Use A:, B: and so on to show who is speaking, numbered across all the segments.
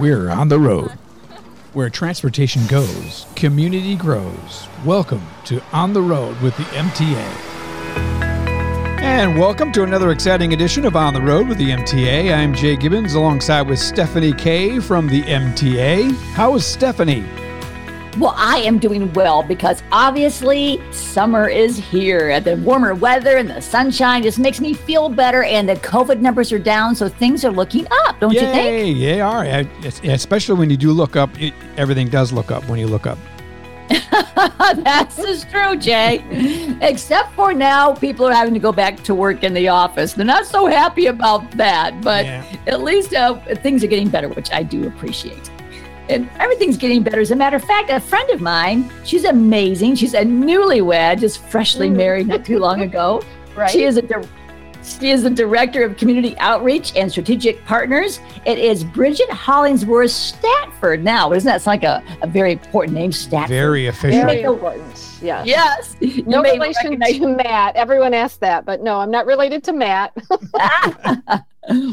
A: We're on the road. Where transportation goes, community grows. Welcome to On the Road with the MTA. And welcome to another exciting edition of On the Road with the MTA. I'm Jay Gibbons alongside with Stephanie Kay from the MTA. How is Stephanie?
B: Well, I am doing well because obviously summer is here. And the warmer weather and the sunshine just makes me feel better. And the COVID numbers are down, so things are looking up, don't
A: Yay,
B: you think?
A: Yeah, they are. Especially when you do look up, it, everything does look up when you look up.
B: That's just true, Jay. Except for now, people are having to go back to work in the office. They're not so happy about that, but
A: Yeah.
B: at least uh, things are getting better, which I do appreciate. And everything's getting better. As a matter of fact, a friend of mine, she's amazing. She's a newlywed, just freshly mm. married not too long ago.
C: Right.
B: She is a dir- she is the director of community outreach and strategic partners. It is Bridget Hollingsworth Stafford. Now, doesn't that sound like a, a very important name, Stafford?
A: Very official.
C: Very important. Yeah.
B: Yes. You
C: No relation
B: recognize-
C: to Matt. Everyone asked that, but no, I'm not related to Matt.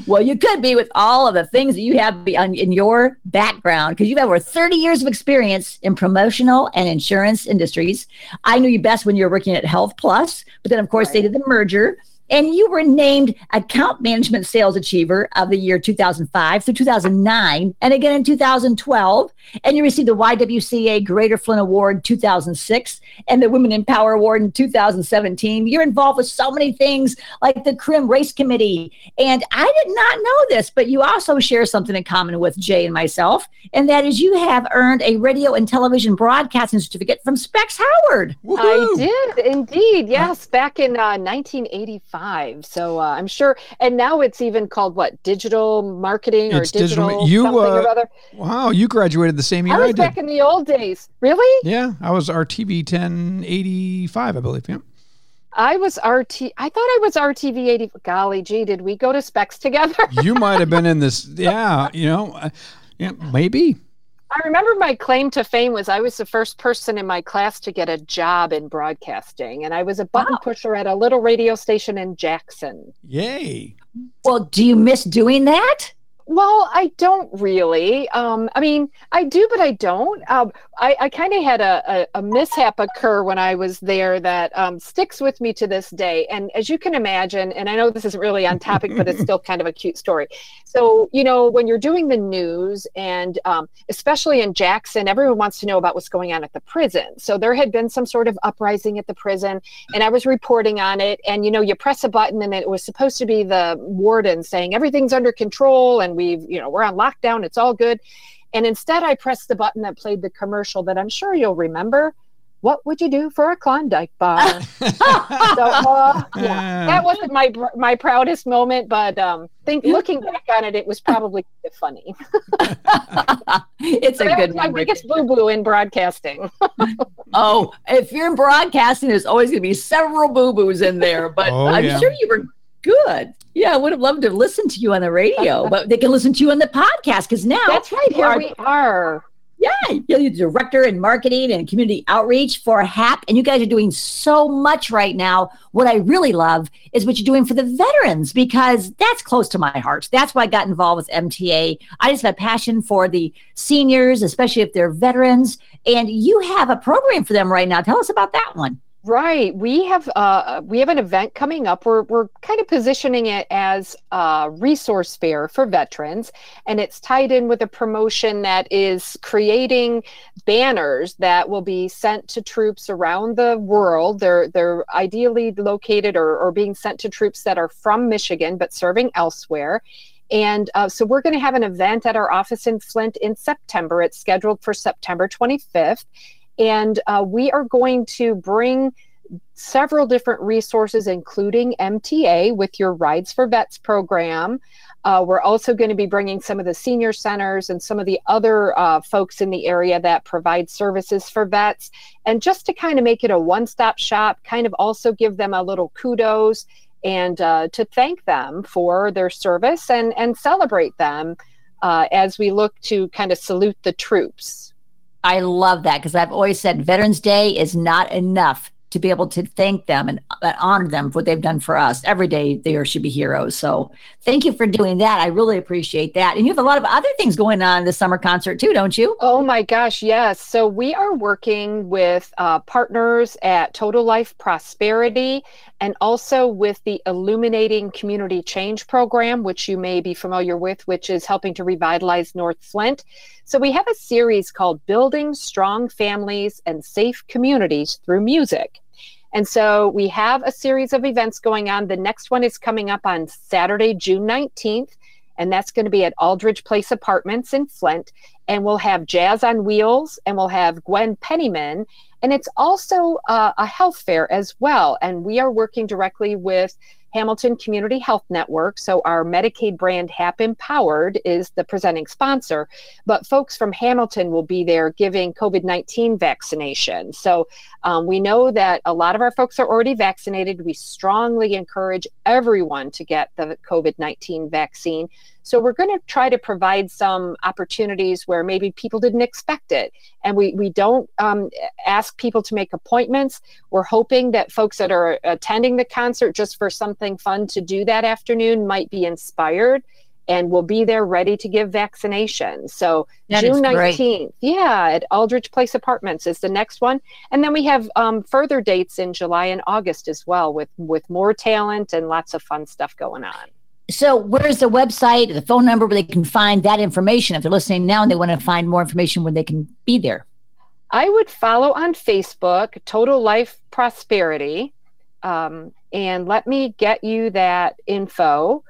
B: well, you could be with all of the things that you have in your background because you've had over 30 years of experience in promotional and insurance industries. I knew you best when you were working at Health Plus, but then, of course, they did the merger. And you were named Account Management Sales Achiever of the year 2005 through 2009, and again in 2012. And you received the YWCA Greater Flint Award 2006 and the Women in Power Award in 2017. You're involved with so many things like the Crim Race Committee. And I did not know this, but you also share something in common with Jay and myself, and that is you have earned a radio and television broadcasting certificate from Specs Howard.
C: I did indeed. Yes, back in uh, 1985. So uh, I'm sure. And now it's even called what? Digital marketing or
A: It's digital-
C: digital,
A: you,
C: something
A: uh,
C: or other.
A: Wow, you graduated the same year
C: I
A: I, did.
C: back in the old days. Really?
A: yeah, I was RTV 1085, I believe. Yeah.
C: I was RT. I thought I was RTV 80. Golly gee, did we go to specs together?
A: You might have been in this. Yeah, you know, uh, yeah, maybe.
C: I remember my claim to fame was I was the first person in my class to get a job in broadcasting, and I was a button
B: Wow.
C: pusher at a little radio station in Jackson.
A: Yay.
B: Well, do you miss doing that?
C: Well, I don't really. Um, I mean, I do, but I don't. Um, I, I kind of had a, a, a mishap occur when I was there that um, sticks with me to this day. And as you can imagine, and I know this isn't really on topic, but it's still kind of a cute story. So, you know, when you're doing the news, and um, especially in Jackson, everyone wants to know about what's going on at the prison. So there had been some sort of uprising at the prison, and I was reporting on it. And, you know, you press a button, and it was supposed to be the warden saying everything's under control and we've, you know, we're on lockdown, it's all good. And instead, I pressed the button that played the commercial that I'm sure you'll remember. What would you do for a Klondike bar? so, uh, yeah, that wasn't my my proudest moment, but um, think looking back on it, it was probably funny.
B: it's a
C: that
B: good
C: was my
B: memory.
C: biggest boo boo in broadcasting.
B: Oh, if you're in broadcasting, there's always going to be several boo boos in there, but
A: Oh,
B: I'm
A: yeah.
B: sure you were good. Yeah, I would have loved to listen to you on the radio, but they can listen to you on the podcast because now
C: That's right. Here
B: are-
C: we are.
B: Yeah, you're the director in marketing and community outreach for HAP, and you guys are doing so much right now. What I really love is what you're doing for the veterans because that's close to my heart. That's why I got involved with MTA. I just have a passion for the seniors, especially if they're veterans, and you have a program for them right now. Tell us about that one.
C: Right. We have uh, we have an event coming up. We're we're kind of positioning it as a resource fair for veterans, and it's tied in with a promotion that is creating banners that will be sent to troops around the world. They're they're ideally located or, or being sent to troops that are from Michigan but serving elsewhere. And uh, so we're going to have an event at our office in Flint in September. It's scheduled for September 25th. And uh, we are going to bring several different resources, including MTA with your Rides for Vets program. Uh, we're also going to be bringing some of the senior centers and some of the other uh, folks in the area that provide services for vets. And just to kind of make it a one stop shop, kind of also give them a little kudos and uh, to thank them for their service and, and celebrate them uh, as we look to kind of salute the troops.
B: I love that because I've always said Veterans Day is not enough to be able to thank them and honor them for what they've done for us. Every day they should be heroes. So thank you for doing that. I really appreciate that. And you have a lot of other things going on the summer concert too, don't you?
C: Oh my gosh, yes. So we are working with uh, partners at Total Life Prosperity and also with the Illuminating Community Change Program, which you may be familiar with, which is helping to revitalize North Flint. So we have a series called Building Strong Families and Safe Communities Through Music. And so we have a series of events going on. The next one is coming up on Saturday, June 19th, and that's going to be at Aldridge Place Apartments in Flint. And we'll have Jazz on Wheels, and we'll have Gwen Pennyman, and it's also uh, a health fair as well. And we are working directly with Hamilton Community Health Network. So our Medicaid brand HAP Empowered is the presenting sponsor, but folks from Hamilton will be there giving COVID 19 vaccination. So um, we know that a lot of our folks are already vaccinated. We strongly encourage everyone to get the COVID 19 vaccine. So we're going to try to provide some opportunities where maybe people didn't expect it. And we, we don't um, ask people to make appointments. We're hoping that folks that are attending the concert just for something fun to do that afternoon might be inspired and we'll be there ready to give vaccinations. So that June 19th, yeah, at Aldridge Place Apartments is the next one. And then we have um, further dates in July and August as well with, with more talent and lots of fun stuff going on.
B: So, where's the website, the phone number where they can find that information? If they're listening now and they want to find more information when they can be there,
C: I would follow on Facebook, Total Life Prosperity, um, and let me get you that info.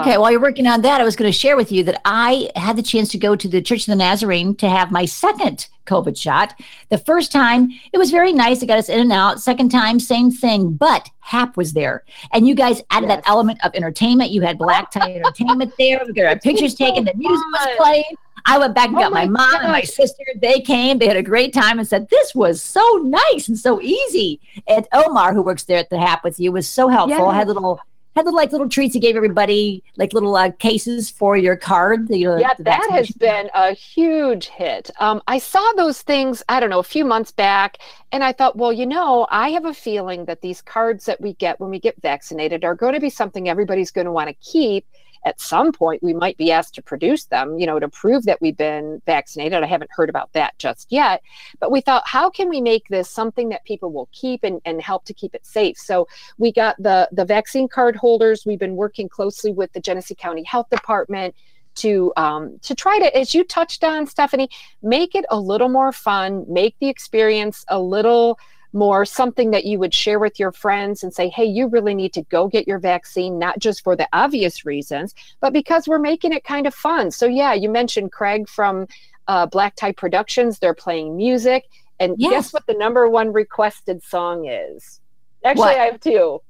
B: Okay, while you're working on that, I was going to share with you that I had the chance to go to the Church of the Nazarene to have my second COVID shot. The first time, it was very nice. It got us in and out. Second time, same thing, but HAP was there. And you guys added yes. that element of entertainment. You had black tie entertainment there. We got our pictures taken. The music was playing. I went back and oh got my, my mom gosh. and my sister. They came. They had a great time and said, This was so nice and so easy. And Omar, who works there at the HAP with you, was so helpful. Yes. Had a little had little like little treats he gave everybody, like little uh, cases for your card. You know,
C: yeah, that has been a huge hit. Um, I saw those things, I don't know, a few months back, and I thought, well, you know, I have a feeling that these cards that we get when we get vaccinated are going to be something everybody's going to want to keep at some point we might be asked to produce them, you know, to prove that we've been vaccinated. I haven't heard about that just yet. But we thought, how can we make this something that people will keep and, and help to keep it safe? So we got the the vaccine card holders. We've been working closely with the Genesee County Health Department to um, to try to, as you touched on, Stephanie, make it a little more fun, make the experience a little more something that you would share with your friends and say, hey, you really need to go get your vaccine, not just for the obvious reasons, but because we're making it kind of fun. So, yeah, you mentioned Craig from uh, Black Tie Productions. They're playing music. And yes. guess what the number one requested song is? Actually, what? I have two.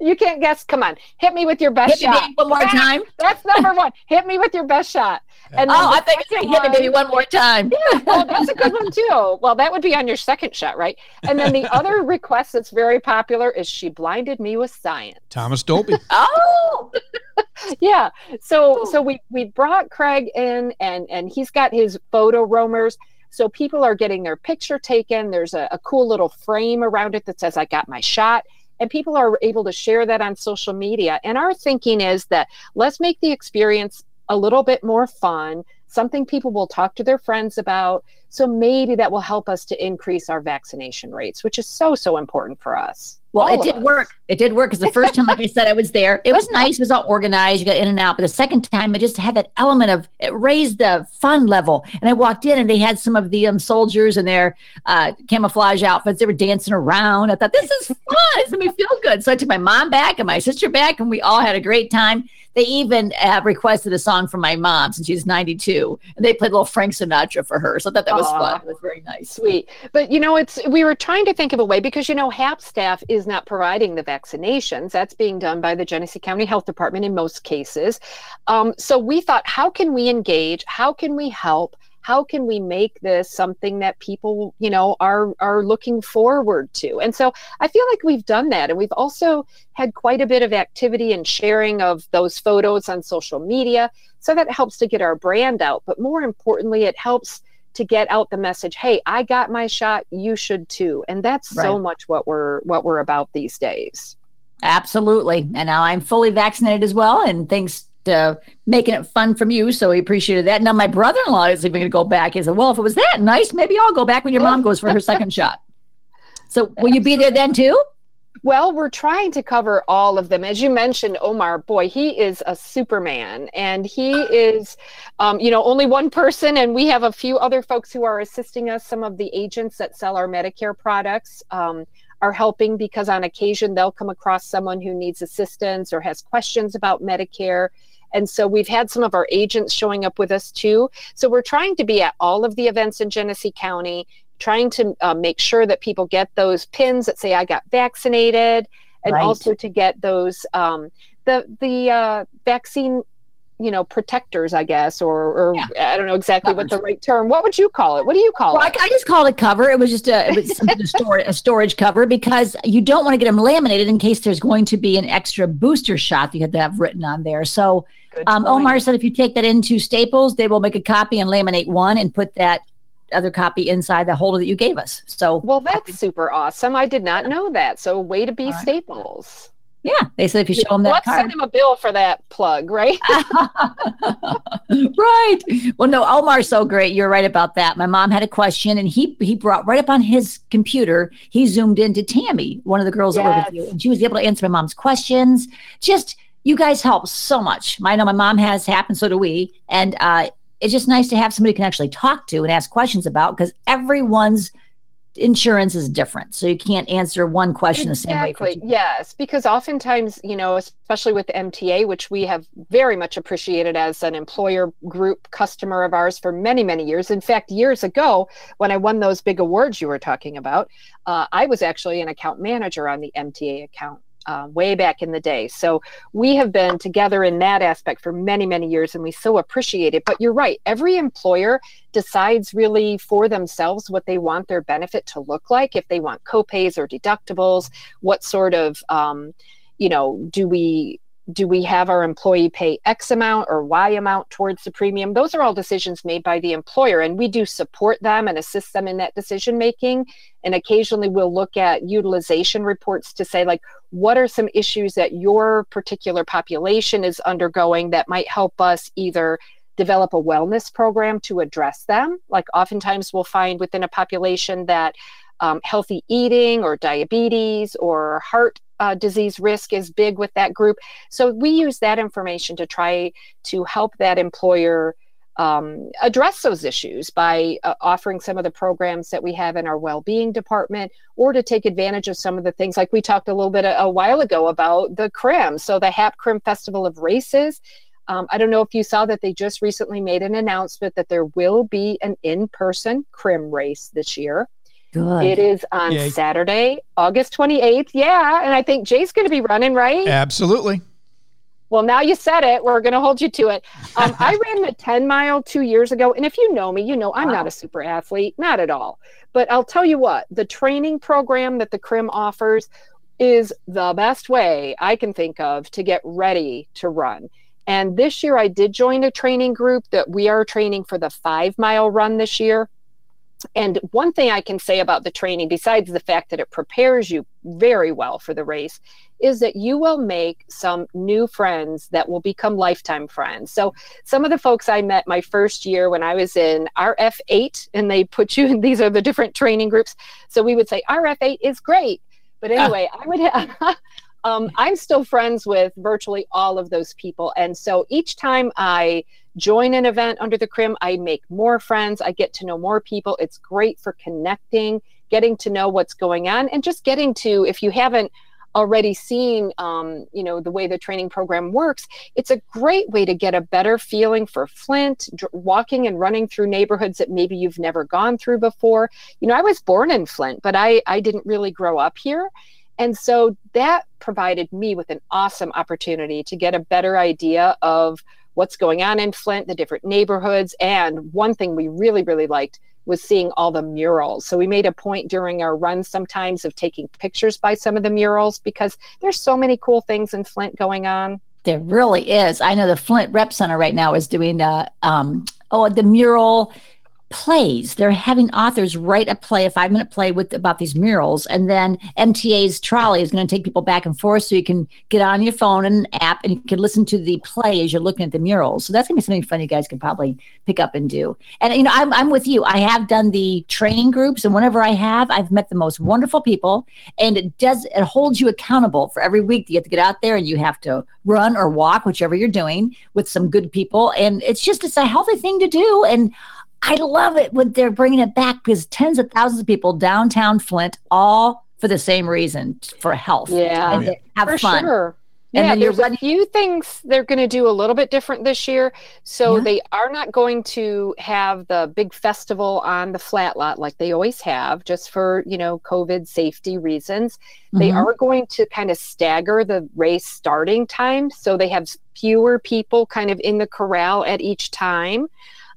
C: You can't guess. Come on, hit me with your best
B: hit
C: shot.
B: one more time.
C: That's number one. hit me with your best shot.
B: And oh, I think hit me maybe one more time.
C: Yeah, well, that's a good one too. Well, that would be on your second shot, right? And then the other request that's very popular is "She Blinded Me with Science."
A: Thomas Dolby.
B: oh,
C: yeah. So, so we we brought Craig in, and and he's got his photo roamers. So people are getting their picture taken. There's a, a cool little frame around it that says "I got my shot." And people are able to share that on social media. And our thinking is that let's make the experience a little bit more fun, something people will talk to their friends about. So maybe that will help us to increase our vaccination rates, which is so, so important for us.
B: Well, it did us. work. It did work because the first time, like I said, I was there. It was nice. It was all organized. You got in and out. But the second time, it just had that element of it raised the fun level. And I walked in, and they had some of the um, soldiers in their uh, camouflage outfits. They were dancing around. I thought this is fun. It's made me feel good. So I took my mom back and my sister back, and we all had a great time. They even uh, requested a song from my mom since she's 92, and they played a little Frank Sinatra for her. So I thought that was Aww. fun. It was very nice.
C: Sweet. But you know, it's we were trying to think of a way because you know, HAP staff is not providing the vaccinations. That's being done by the Genesee County Health Department in most cases. Um, so we thought, how can we engage? How can we help? How can we make this something that people you know are are looking forward to? And so i feel like we've done that and we've also had quite a bit of activity and sharing of those photos on social media. So that helps to get our brand out but more importantly it helps to get out the message hey i got my shot you should too. And that's right. so much what we're what we're about these days.
B: Absolutely. And now i'm fully vaccinated as well and thanks to making it fun from you so we appreciated that now my brother-in-law is even going to go back he said well if it was that nice maybe i'll go back when your mom goes for her second shot so will you be there then too
C: well, we're trying to cover all of them. As you mentioned, Omar, boy, he is a Superman. And he is, um, you know, only one person. And we have a few other folks who are assisting us. Some of the agents that sell our Medicare products um, are helping because on occasion they'll come across someone who needs assistance or has questions about Medicare. And so we've had some of our agents showing up with us too. So we're trying to be at all of the events in Genesee County trying to uh, make sure that people get those pins that say I got vaccinated, and right. also to get those um, the the uh, vaccine you know protectors i guess or, or yeah. i don't know exactly Covers. what the right term what would you call it what do you call
B: well,
C: it
B: I, I, just called it cover it was just a it was to store a storage cover because you don't want to get them laminated in case there's going to be an extra booster shot that you have to have written on there so um, omar said if you take that into staples they will make a copy and laminate one and put that other copy inside the holder that you gave us. So
C: well, that's super awesome. I did not know that. So way to be right. Staples.
B: Yeah, they said if you show them that
C: let's
B: card.
C: send him a bill for that plug, right?
B: right. Well, no, Omar's so great. You're right about that. My mom had a question, and he he brought right up on his computer. He zoomed into Tammy, one of the girls yes. that work with you, and she was able to answer my mom's questions. Just you guys help so much. I know my mom has happened, so do we, and uh, it's just nice to have somebody you can actually talk to and ask questions about because everyone's insurance is different. So you can't answer one question exactly. the
C: same way. Exactly. Yes, because oftentimes, you know, especially with MTA, which we have very much appreciated as an employer group customer of ours for many, many years. In fact, years ago, when I won those big awards you were talking about, uh, I was actually an account manager on the MTA account uh, way back in the day. So we have been together in that aspect for many, many years, and we so appreciate it. But you're right, every employer decides really for themselves what they want their benefit to look like. If they want copays or deductibles, what sort of um, you know, do we do we have our employee pay X amount or Y amount towards the premium? Those are all decisions made by the employer, and we do support them and assist them in that decision making. And occasionally we'll look at utilization reports to say, like, what are some issues that your particular population is undergoing that might help us either develop a wellness program to address them? Like, oftentimes we'll find within a population that um, healthy eating or diabetes or heart uh, disease risk is big with that group. So we use that information to try to help that employer um, address those issues by uh, offering some of the programs that we have in our well-being department or to take advantage of some of the things like we talked a little bit a, a while ago about the crim so the hap crim festival of races um, i don't know if you saw that they just recently made an announcement that there will be an in-person crim race this year Good. It is on Yay. Saturday, August 28th. Yeah. And I think Jay's going to be running, right?
A: Absolutely.
C: Well, now you said it. We're going to hold you to it. Um, I ran the 10 mile two years ago. And if you know me, you know I'm wow. not a super athlete, not at all. But I'll tell you what, the training program that the CRIM offers is the best way I can think of to get ready to run. And this year I did join a training group that we are training for the five mile run this year. And one thing I can say about the training, besides the fact that it prepares you very well for the race, is that you will make some new friends that will become lifetime friends. So, some of the folks I met my first year when I was in RF8, and they put you in these are the different training groups. So, we would say RF8 is great. But ah. anyway, I would have. um, I'm still friends with virtually all of those people. And so each time I join an event under the crim i make more friends. I get to know more people. It's great for connecting getting to know what's going on and just getting to if you haven't already seen um, you know the way the training program works it's a great way to get a better feeling for flint dr- walking and running through neighborhoods that maybe you've never gone through before. You know i was born in flint but i i didn't really grow up here. And so that provided me with an awesome opportunity to get a better idea of what's going on in Flint, the different neighborhoods. And one thing we really, really liked was seeing all the murals. So we made a point during our run sometimes of taking pictures by some of the murals because there's so many cool things in Flint going on.
B: There really is. I know the Flint Rep Center right now is doing uh, um, oh the mural plays. They're having authors write a play, a five minute play with about these murals, and then MTA's trolley is going to take people back and forth, so you can get on your phone and an app, and you can listen to the play as you're looking at the murals. So that's going to be something fun you guys can probably pick up and do. And you know, I'm I'm with you. I have done the training groups, and whenever I have, I've met the most wonderful people, and it does it holds you accountable for every week. That you have to get out there and you have to run or walk, whichever you're doing, with some good people, and it's just it's a healthy thing to do, and I love it when they're bringing it back because tens of thousands of people downtown Flint, all for the same reason, for health.
C: Yeah,
B: and have
C: for
B: fun.
C: Sure.
B: And
C: yeah,
B: then
C: there's
B: ready-
C: a few things they're going to do a little bit different this year. So
B: Yeah.
C: they are not going to have the big festival on the flat lot like they always have, just for you know COVID safety reasons. They
B: Mhm.
C: are going to kind of stagger the race starting time, so they have fewer people kind of in the corral at each time.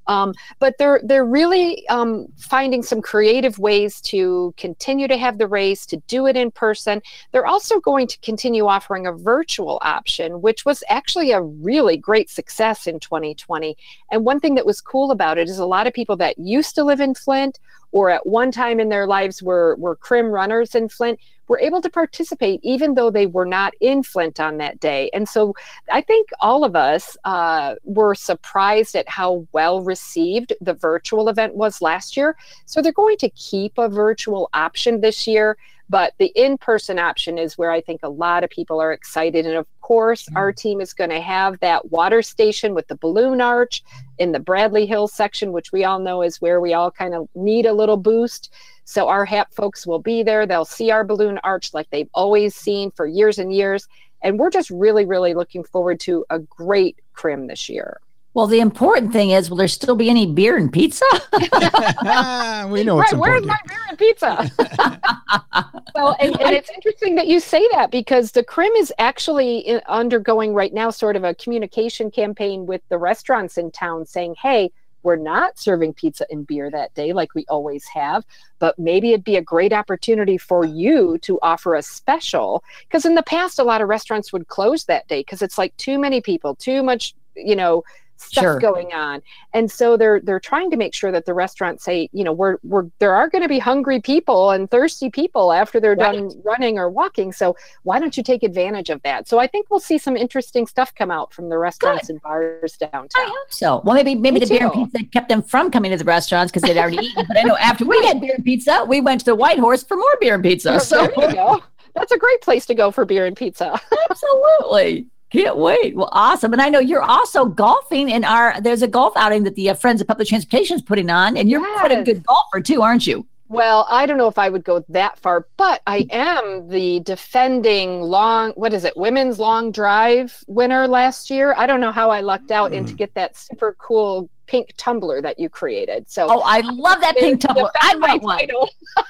C: Um, but they're they're really um, finding some creative ways to continue to have the race, to do it in person. They're also going to continue offering a virtual option, which was actually a really great success in 2020. And one thing that was cool about it is a lot of people that used to live in Flint or at one time in their lives were were crim runners in Flint were able to participate even though they were not in Flint on that day. And so I think all of us uh, were surprised at how well received the virtual event was last year. So they're going to keep a virtual option this year. But the in person option is where I think a lot of people are excited. And of course, our mm. team is going to have that water station with the balloon arch in the Bradley Hill section, which we all know is where we all kind of need a little boost. So our HAP folks will be there. They'll see our balloon arch like they've always seen for years and years. And we're just really, really looking forward to a great crim this year.
B: Well, the important thing is, will there still be any beer and pizza?
A: we know it's
C: right, where's my beer and pizza? well, and, and it's interesting that you say that because the Crim is actually uh, undergoing right now sort of a communication campaign with the restaurants in town saying, hey, we're not serving pizza and beer that day like we always have, but maybe it'd be a great opportunity for you to offer a special. Because in the past, a lot of restaurants would close that day because it's like too many people, too much, you know, stuff
B: Sure.
C: going on and so they're they're trying to make sure that the restaurants say you know we're we're there are going to be hungry people and thirsty people after they're done running or walking so why don't you take advantage of that so i think we'll see some interesting stuff come out from the restaurants and bars downtown
B: I hope so. Well, maybe maybe
C: Me
B: the beer and pizza kept them from coming to the restaurants because they'd already eaten. But I know after we had beer and pizza, we went to the White Horse for more beer and pizza. So
C: there you go that's a great place to go for beer and pizza
B: absolutely. Can't wait. Well, awesome. And I know you're also golfing in our, there's a golf outing that the uh, Friends of Public Transportation is putting on. And you're quite a good golfer too, aren't you?
C: Well, I don't know if I would go that far, but I am the defending long, what is it, women's long drive winner last year. I don't know how I lucked out and to get that super cool pink tumbler that you created. So
B: Oh, I love that pink tumbler. I want one.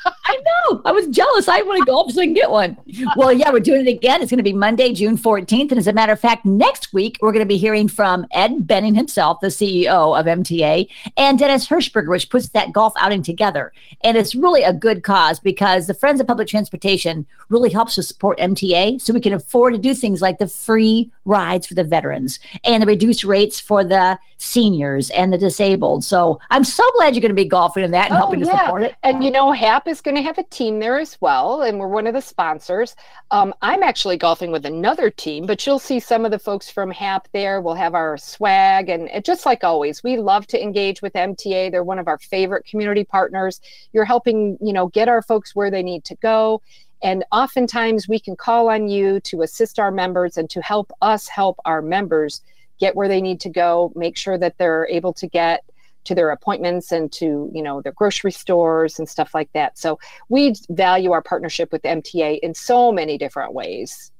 B: I know. I was jealous. I want to golf so I can get one. Well, yeah, we're doing it again. It's going to be Monday, June 14th. And as a matter of fact, next week, we're going to be hearing from Ed Benning himself, the CEO of MTA, and Dennis Hirschberger, which puts that golf outing together. And it's really a good cause because the Friends of Public Transportation really helps to support MTA so we can afford to do things like the free rides for the veterans and the reduced rates for the seniors and the disabled. So I'm so glad you're going to be golfing in that and
C: Oh,
B: helping to
C: yeah.
B: support it.
C: And you know, HAP is going to have a team there as well, and we're one of the sponsors. Um, I'm actually golfing with another team, but you'll see some of the folks from HAP there. We'll have our swag, and just like always, we love to engage with MTA. They're one of our favorite community partners. You're helping, you know, get our folks where they need to go. And oftentimes we can call on you to assist our members and to help us help our members get where they need to go, make sure that they're able to get to their appointments and to you know their grocery stores and stuff like that so we value our partnership with mta in so many different ways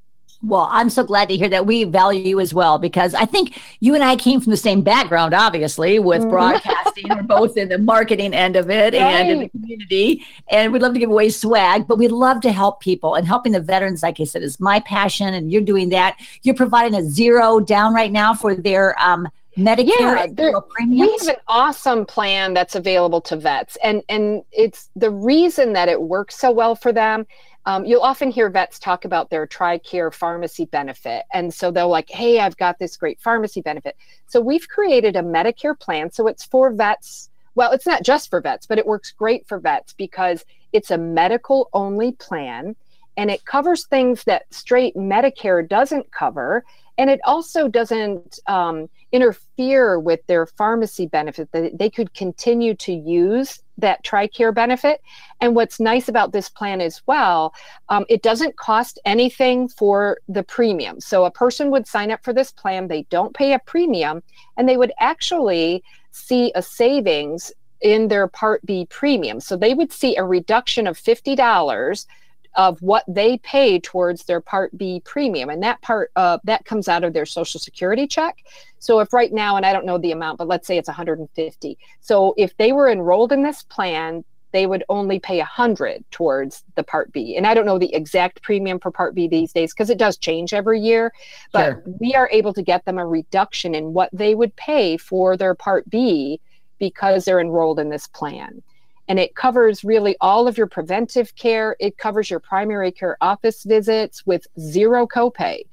B: Well, I'm so glad to hear that we value you as well because I think you and I came from the same background, obviously, with
C: Mhm.
B: broadcasting. We're both in the marketing end of it and in the community. And we'd love to give away swag, but we'd love to help people and helping the veterans, like I said, is my passion. And you're doing that. You're providing a zero down right now for their um, Medicare
C: Yeah,
B: zero
C: we have an awesome plan that's available to vets and and it's the reason that it works so well for them um, you'll often hear vets talk about their TRICARE pharmacy benefit. And so they'll like, hey, I've got this great pharmacy benefit. So we've created a Medicare plan. So it's for vets well, it's not just for vets, but it works great for vets because it's a medical only plan and it covers things that straight Medicare doesn't cover. And it also doesn't um, interfere with their pharmacy benefit, they could continue to use that TRICARE benefit. And what's nice about this plan as well, um, it doesn't cost anything for the premium. So a person would sign up for this plan, they don't pay a premium, and they would actually see a savings in their Part B premium. So they would see a reduction of $50 of what they pay towards their part b premium. And that part uh, that comes out of their social security check. So if right now and i don't know the amount but let's say it's 150 so if they were enrolled in this plan they would only pay 100 towards the part b. And i don't know the exact premium for part b these days because it does change every year. But sure. we are able to get them a reduction in what they would pay for their part b because they're enrolled in this plan and it covers really all of your preventive care. It covers your primary care office visits with zero copay.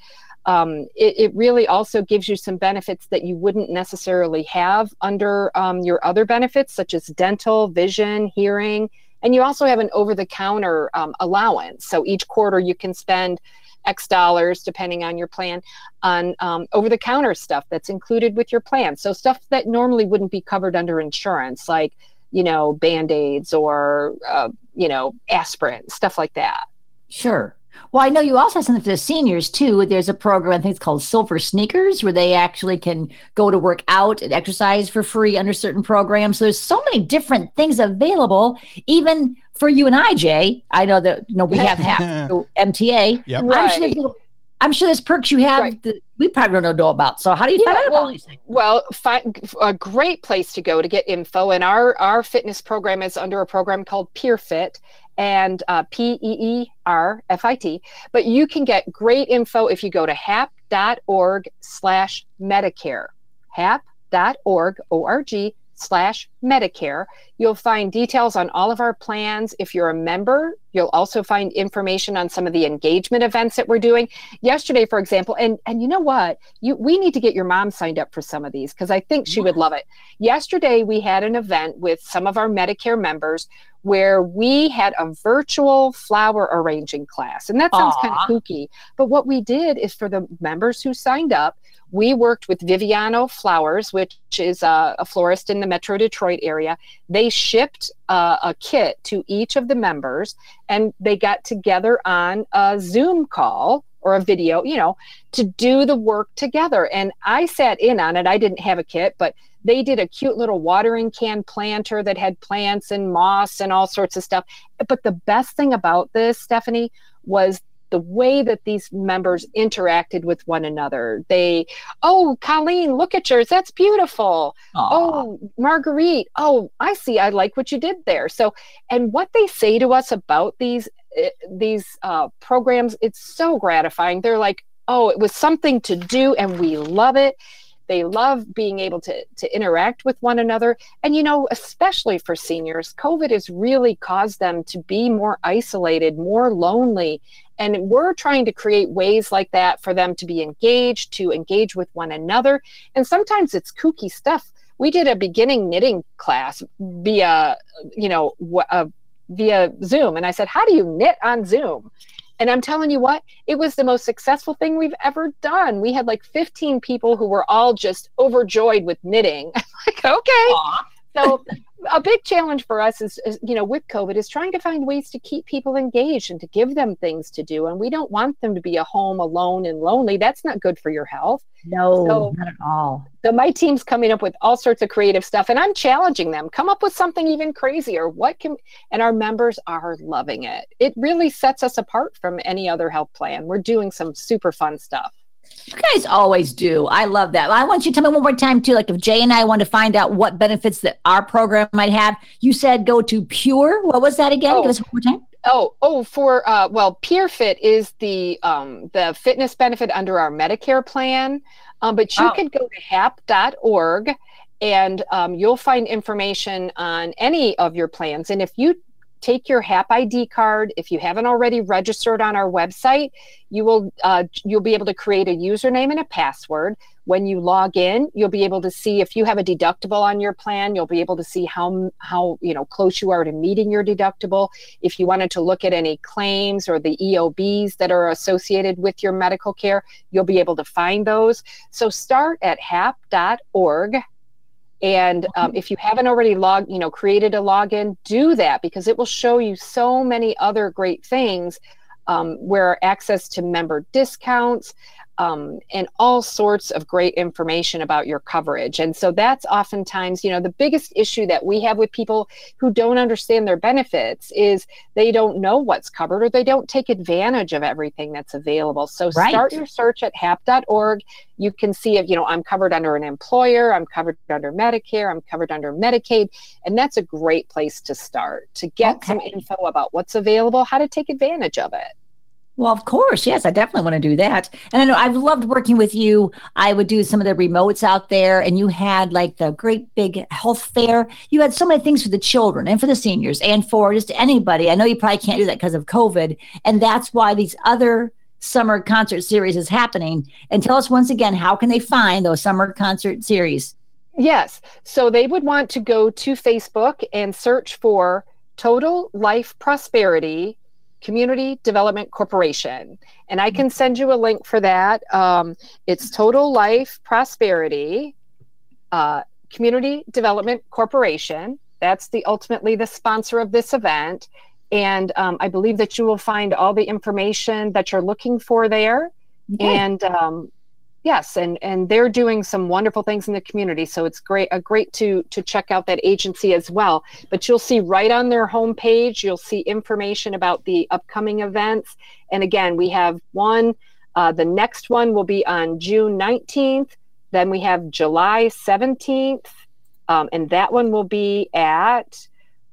C: Um, it, it, really also gives you some benefits that you wouldn't necessarily have under um, your other benefits, such as dental, vision, hearing, and you also have an over the counter um, allowance. So each quarter you can spend X dollars, depending on your plan, on um, over the counter stuff that's included with your plan. So stuff that normally wouldn't be covered under insurance, like you know, band aids or, uh, you know, aspirin, stuff like that.
B: Sure. Well, I know you also have something for the seniors too. There's a program, I think it's called Silver Sneakers, where they actually can go to work out and exercise for free under certain programs. So there's so many different things available, even for you and I, Jay. I know that you know we have half MTA.
A: Yep.
B: Right. I'm sure there's perks you have right. that we probably don't know about. So how do you yeah, find out
C: well, things? Well, a great place to go to get info. And our our fitness program is under a program called PeerFit and uh, P E E R F I T. But you can get great info if you go to hap.org slash Medicare. hap.org, O-R-G, slash Medicare. You'll find details on all of our plans. If you're a member, you'll also find information on some of the engagement events that we're doing. Yesterday, for example, and and you know what? You we need to get your mom signed up for some of these because I think she would love it. Yesterday, we had an event with some of our Medicare members where we had a virtual flower arranging class. And that sounds kind of kooky. But what we did is for the members who signed up, we worked with Viviano Flowers, which is a, a florist in the Metro Detroit area. They shipped uh, a kit to each of the members and they got together on a Zoom call or a video, you know, to do the work together. And I sat in on it. I didn't have a kit, but they did a cute little watering can planter that had plants and moss and all sorts of stuff. But the best thing about this, Stephanie, was the way that these members interacted with one another. They, oh, Colleen, look at yours. That's beautiful. Aww. Oh, Marguerite. Oh, I see. I like what you did there. So, and what they say to us about these eh, these uh, programs, it's so gratifying. They're like, oh, it was something to do, and we love it. They love being able to, to interact with one another. And, you know, especially for seniors, COVID has really caused them to be more isolated, more lonely. And we're trying to create ways like that for them to be engaged, to engage with one another. And sometimes it's kooky stuff. We did a beginning knitting class via, you know, uh, via Zoom. And I said, How do you knit on Zoom? And I'm telling you what, it was the most successful thing we've ever done. We had like 15 people who were all just overjoyed with knitting. like, okay. So a big challenge for us is, is, you know with covid is trying to find ways to keep people engaged and to give them things to do. And we don't want them to be a home alone and lonely. That's not good for your health.
B: No so, not at all.
C: So my team's coming up with all sorts of creative stuff and i'm challenging them. Come up with something even crazier. What can and our members are loving it. It really sets us apart from any other health plan. We're doing some super fun stuff
B: you guys always do. I love that. I want you to tell me one more time too. Like if Jay and I want to find out what benefits that our program might have, you said go to Pure. What was that again? Oh. Give us one more time.
C: Oh, oh, for uh, well, PeerFit is the um, the fitness benefit under our Medicare plan, um, but you oh. can go to hap.org and um, you'll find information on any of your plans. And if you take your HAP ID card. If you haven't already registered on our website, you will uh, you'll be able to create a username and a password. When you log in, you'll be able to see if you have a deductible on your plan. You'll be able to see how how you know close you are to meeting your deductible. If you wanted to look at any claims or the EOBs that are associated with your medical care, you'll be able to find those. So start at hap.org and um, if you haven't already logged, you know, created a login, do that because it will show you so many other great things um, where access to member discounts, um, and all sorts of great information about your coverage. And so that's oftentimes, you know, the biggest issue that we have with people who don't understand their benefits is they don't know what's covered or they don't take advantage of everything that's available. So right. start your search at hap.org. You can see if, you know, I'm covered under an employer, I'm covered under Medicare, I'm covered under Medicaid. And that's a great place to start to get okay. some info about what's available, how to take advantage of it.
B: Well, of course. Yes, I definitely want to do that. And I know I've loved working with you. I would do some of the remotes out there, and you had like the great big health fair. You had so many things for the children and for the seniors and for just anybody. I know you probably can't do that because of COVID. And that's why these other summer concert series is happening. And tell us once again, how can they find those summer concert series?
C: Yes. So they would want to go to Facebook and search for Total Life Prosperity Community Development Corporation. And I can send you a link for that. Um, it's Total Life Prosperity uh, Community Development Corporation. That's the ultimately the sponsor of this event. And um, I believe that you will find all the information that you're looking for there. Okay. And um, yes and and they're doing some wonderful things in the community so it's great a great to to check out that agency as well. But you'll see right on their homepage you'll see information about the upcoming events. And again we have one uh, the next one will be on june 19th then we have july 17th um, and that one will be at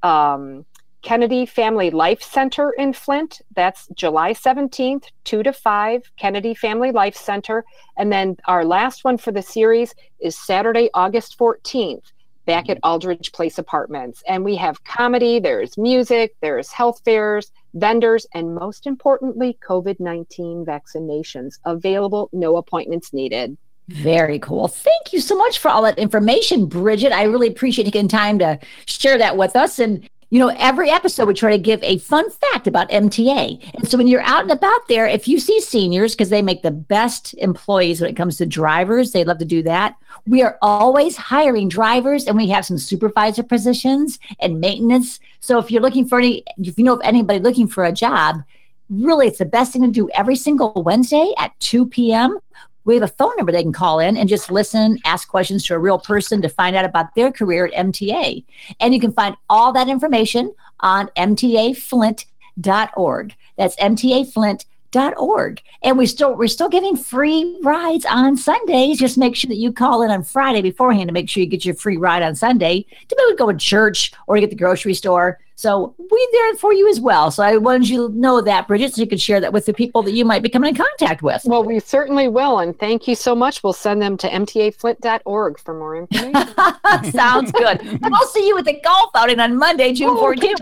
C: um, Kennedy Family Life Center in Flint. That's July 17th, 2 to 5, Kennedy Family Life Center. And then our last one for the series is Saturday, August 14th, back at Aldrich Place Apartments. And we have comedy, there's music, there's health fairs, vendors, and most importantly, COVID 19 vaccinations available, no appointments needed.
B: Very cool. Thank you so much for all that information, Bridget. I really appreciate taking time to share that with us. And you know, every episode we try to give a fun fact about MTA. And so when you're out and about there, if you see seniors, because they make the best employees when it comes to drivers, they love to do that. We are always hiring drivers and we have some supervisor positions and maintenance. So if you're looking for any, if you know of anybody looking for a job, really it's the best thing to do every single Wednesday at 2 p.m we have a phone number they can call in and just listen, ask questions to a real person to find out about their career at MTA. And you can find all that information on mtaflint.org. That's mtaflint.org. And we still we're still giving free rides on Sundays. Just make sure that you call in on Friday beforehand to make sure you get your free ride on Sunday to be able to go to church or to get the grocery store so we're there for you as well. So I wanted you to know that, Bridget, so you could share that with the people that you might be coming in contact with.
C: Well, we certainly will. And thank you so much. We'll send them to mtaflint.org for more information.
B: Sounds good. and we'll see you at the golf outing on Monday, June oh, 14th.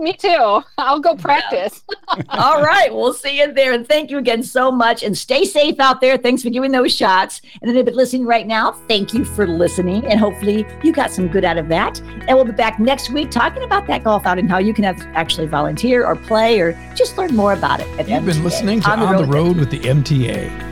C: Me too. I'll go practice.
B: All right. We'll see you there. And thank you again so much. And stay safe out there. Thanks for giving those shots. And then if you're listening right now, thank you for listening. And hopefully you got some good out of that. And we'll be back next week talking about that golf out and how you can have actually volunteer or play or just learn more about it.
A: You've MTA. been listening to On the, On the Road with the MTA.